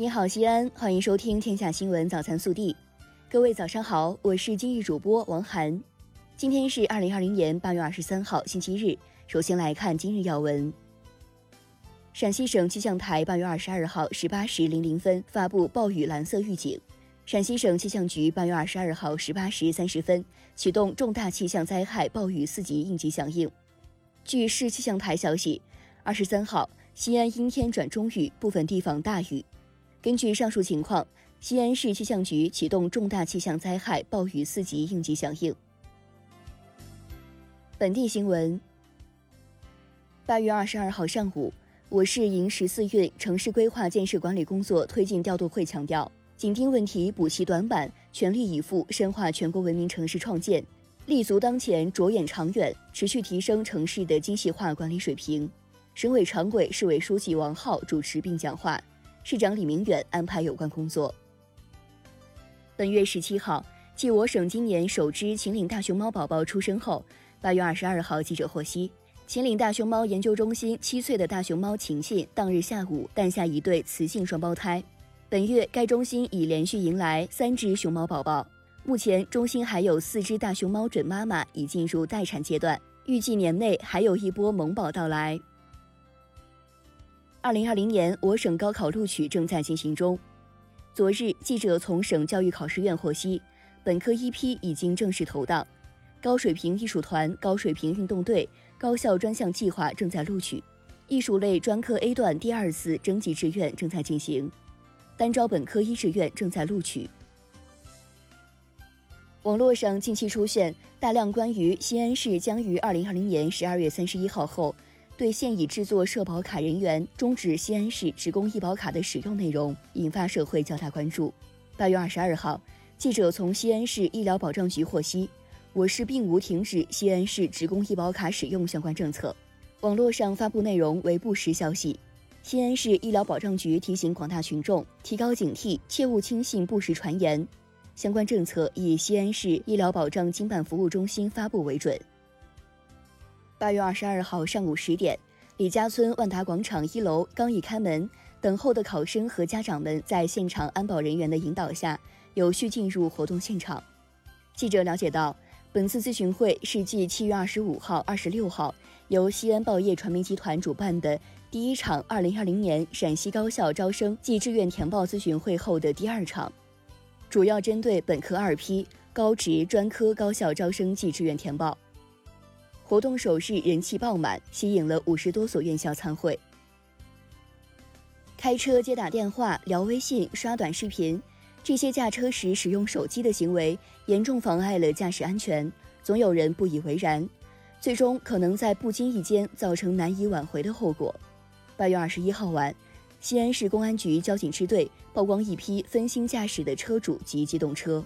你好，西安，欢迎收听《天下新闻早餐速递》。各位早上好，我是今日主播王涵。今天是二零二零年八月二十三号，星期日。首先来看今日要闻。陕西省气象台八月二十二号十八时零零分发布暴雨蓝色预警。陕西省气象局八月二十二号十八时三十分启动重大气象灾害暴雨四级应急响应。据市气象台消息，二十三号西安阴天转中雨，部分地方大雨。根据上述情况，西安市气象局启动重大气象灾害暴雨四级应急响应。本地新闻。八月二十二号上午，我市迎十四运城市规划建设管理工作推进调度会强调。紧盯问题，补齐短板，全力以赴深化全国文明城市创建，立足当前，着眼长远，持续提升城市的精细化管理水平。省委常委、市委书记王浩主持并讲话，市长李明远安排有关工作。本月十七号，继我省今年首只秦岭大熊猫宝宝出生后，八月二十二号，记者获悉，秦岭大熊猫研究中心七岁的大熊猫晴晴当日下午诞下一对雌性双胞胎。本月，该中心已连续迎来三只熊猫宝宝。目前，中心还有四只大熊猫准妈妈已进入待产阶段，预计年内还有一波萌宝到来。二零二零年，我省高考录取正在进行中。昨日，记者从省教育考试院获悉，本科一批已经正式投档，高水平艺术团、高水平运动队、高校专项计划正在录取，艺术类专科 A 段第二次征集志愿正在进行。单招本科一志愿正在录取。网络上近期出现大量关于西安市将于二零二零年十二月三十一号后对现已制作社保卡人员终止西安市职工医保卡的使用内容，引发社会较大关注。八月二十二号，记者从西安市医疗保障局获悉，我市并无停止西安市职工医保卡使用相关政策。网络上发布内容为不实消息。西安市医疗保障局提醒广大群众提高警惕，切勿轻信不实传言。相关政策以西安市医疗保障经办服务中心发布为准。八月二十二号上午十点，李家村万达广场一楼刚一开门，等候的考生和家长们在现场安保人员的引导下，有序进入活动现场。记者了解到。本次咨询会是继七月二十五号、二十六号由西安报业传媒集团主办的第一场二零二零年陕西高校招生暨志愿填报咨询会后的第二场，主要针对本科二批高职专科高校招生暨志愿填报。活动首日人气爆满，吸引了五十多所院校参会。开车接打电话、聊微信、刷短视频。这些驾车时使用手机的行为严重妨碍了驾驶安全，总有人不以为然，最终可能在不经意间造成难以挽回的后果。八月二十一号晚，西安市公安局交警支队曝光一批分心驾驶的车主及机动车。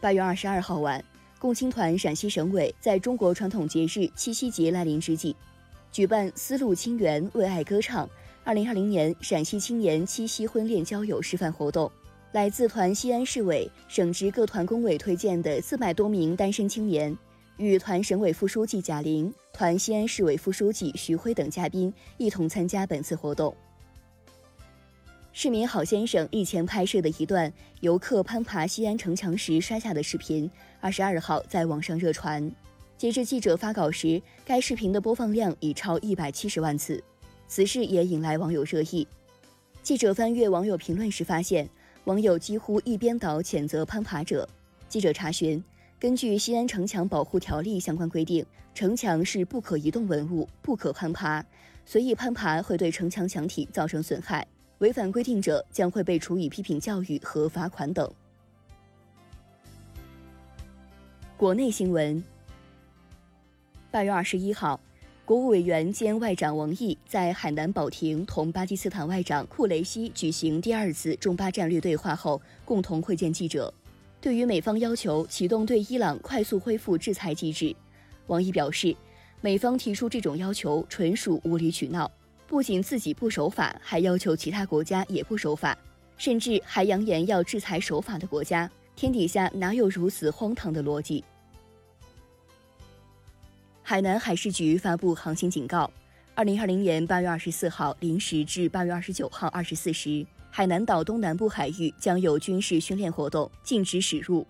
八月二十二号晚，共青团陕西省委在中国传统节日七夕节来临之际，举办“丝路清源，为爱歌唱”。二零二零年陕西青年七夕婚恋交友示范活动，来自团西安市委、省直各团工委推荐的四百多名单身青年，与团省委副书记贾玲、团西安市委副书记徐辉等嘉宾一同参加本次活动。市民郝先生日前拍摄的一段游客攀爬西安城墙时摔下的视频，二十二号在网上热传。截至记者发稿时，该视频的播放量已超一百七十万次。此事也引来网友热议。记者翻阅网友评论时发现，网友几乎一边倒谴责攀爬者。记者查询，根据《西安城墙保护条例》相关规定，城墙是不可移动文物，不可攀爬，随意攀爬会对城墙墙体造成损害，违反规定者将会被处以批评教育和罚款等。国内新闻，八月二十一号。国务委员兼外长王毅在海南保亭同巴基斯坦外长库雷西举行第二次中巴战略对话后，共同会见记者。对于美方要求启动对伊朗快速恢复制裁机制，王毅表示，美方提出这种要求纯属无理取闹，不仅自己不守法，还要求其他国家也不守法，甚至还扬言要制裁守法的国家。天底下哪有如此荒唐的逻辑？海南海事局发布航行警告：二零二零年八月二十四号零时至八月二十九号二十四时，海南岛东南部海域将有军事训练活动，禁止驶入。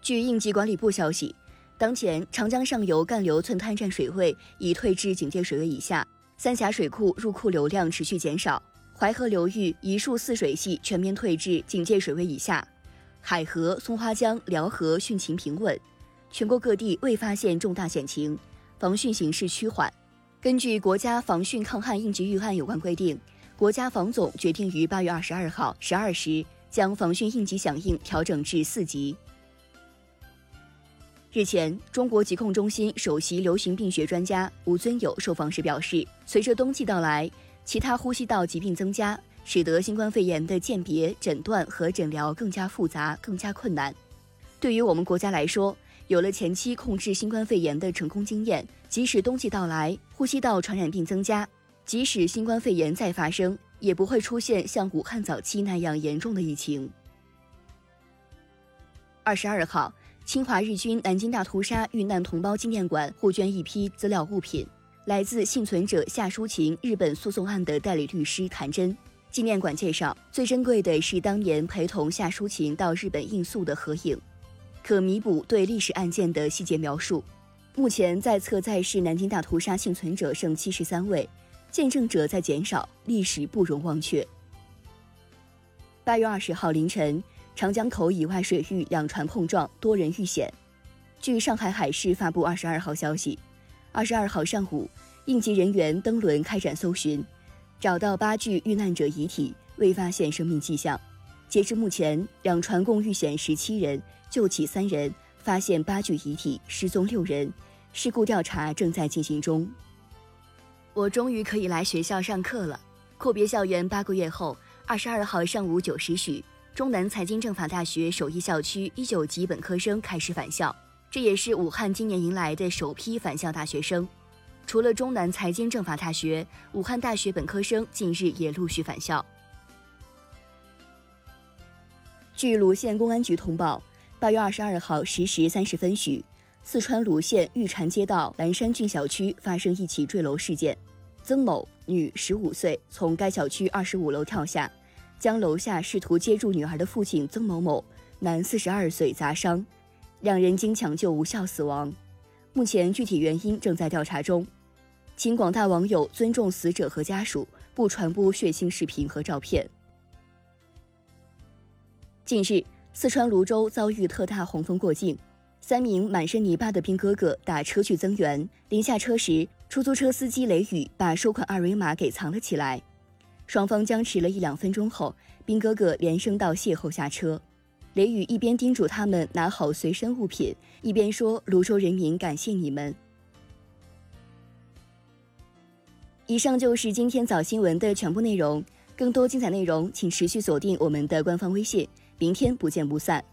据应急管理部消息，当前长江上游干流寸滩站水位已退至警戒水位以下，三峡水库入库流量持续减少，淮河流域一数四水系全面退至警戒水位以下，海河、松花江、辽河汛情平稳，全国各地未发现重大险情。防汛形势趋缓。根据国家防汛抗旱应急预案有关规定，国家防总决定于八月二十二号十二时将防汛应急响应调整至四级。日前，中国疾控中心首席流行病学专家吴尊友受访时表示，随着冬季到来，其他呼吸道疾病增加，使得新冠肺炎的鉴别、诊断和诊疗更加复杂、更加困难。对于我们国家来说，有了前期控制新冠肺炎的成功经验，即使冬季到来，呼吸道传染病增加，即使新冠肺炎再发生，也不会出现像武汉早期那样严重的疫情。二十二号，侵华日军南京大屠杀遇难同胞纪念馆获捐一批资料物品，来自幸存者夏淑琴日本诉讼案的代理律师谭真。纪念馆介绍，最珍贵的是当年陪同夏淑琴到日本应诉的合影。可弥补对历史案件的细节描述。目前在册在世南京大屠杀幸存者剩七十三位，见证者在减少，历史不容忘却。八月二十号凌晨，长江口以外水域两船碰撞，多人遇险。据上海海事发布二十二号消息，二十二号上午，应急人员登轮开展搜寻，找到八具遇难者遗体，未发现生命迹象。截至目前，两船共遇险十七人。救起三人，发现八具遗体，失踪六人。事故调查正在进行中。我终于可以来学校上课了。阔别校园八个月后，二十二号上午九时许，中南财经政法大学首义校区一九级本科生开始返校，这也是武汉今年迎来的首批返校大学生。除了中南财经政法大学，武汉大学本科生近日也陆续返校。据鲁县公安局通报。八月二十二号十时三十分许，四川鲁县玉蟾街道蓝山郡小区发生一起坠楼事件。曾某，女，十五岁，从该小区二十五楼跳下，将楼下试图接住女儿的父亲曾某某，男，四十二岁，砸伤，两人经抢救无效死亡。目前具体原因正在调查中，请广大网友尊重死者和家属，不传播血腥视频和照片。近日。四川泸州遭遇特大洪峰过境，三名满身泥巴的兵哥哥打车去增援，临下车时，出租车司机雷雨把收款二维码给藏了起来。双方僵持了一两分钟后，兵哥哥连声道谢后下车。雷雨一边叮嘱他们拿好随身物品，一边说：“泸州人民感谢你们。”以上就是今天早新闻的全部内容，更多精彩内容请持续锁定我们的官方微信。明天不见不散。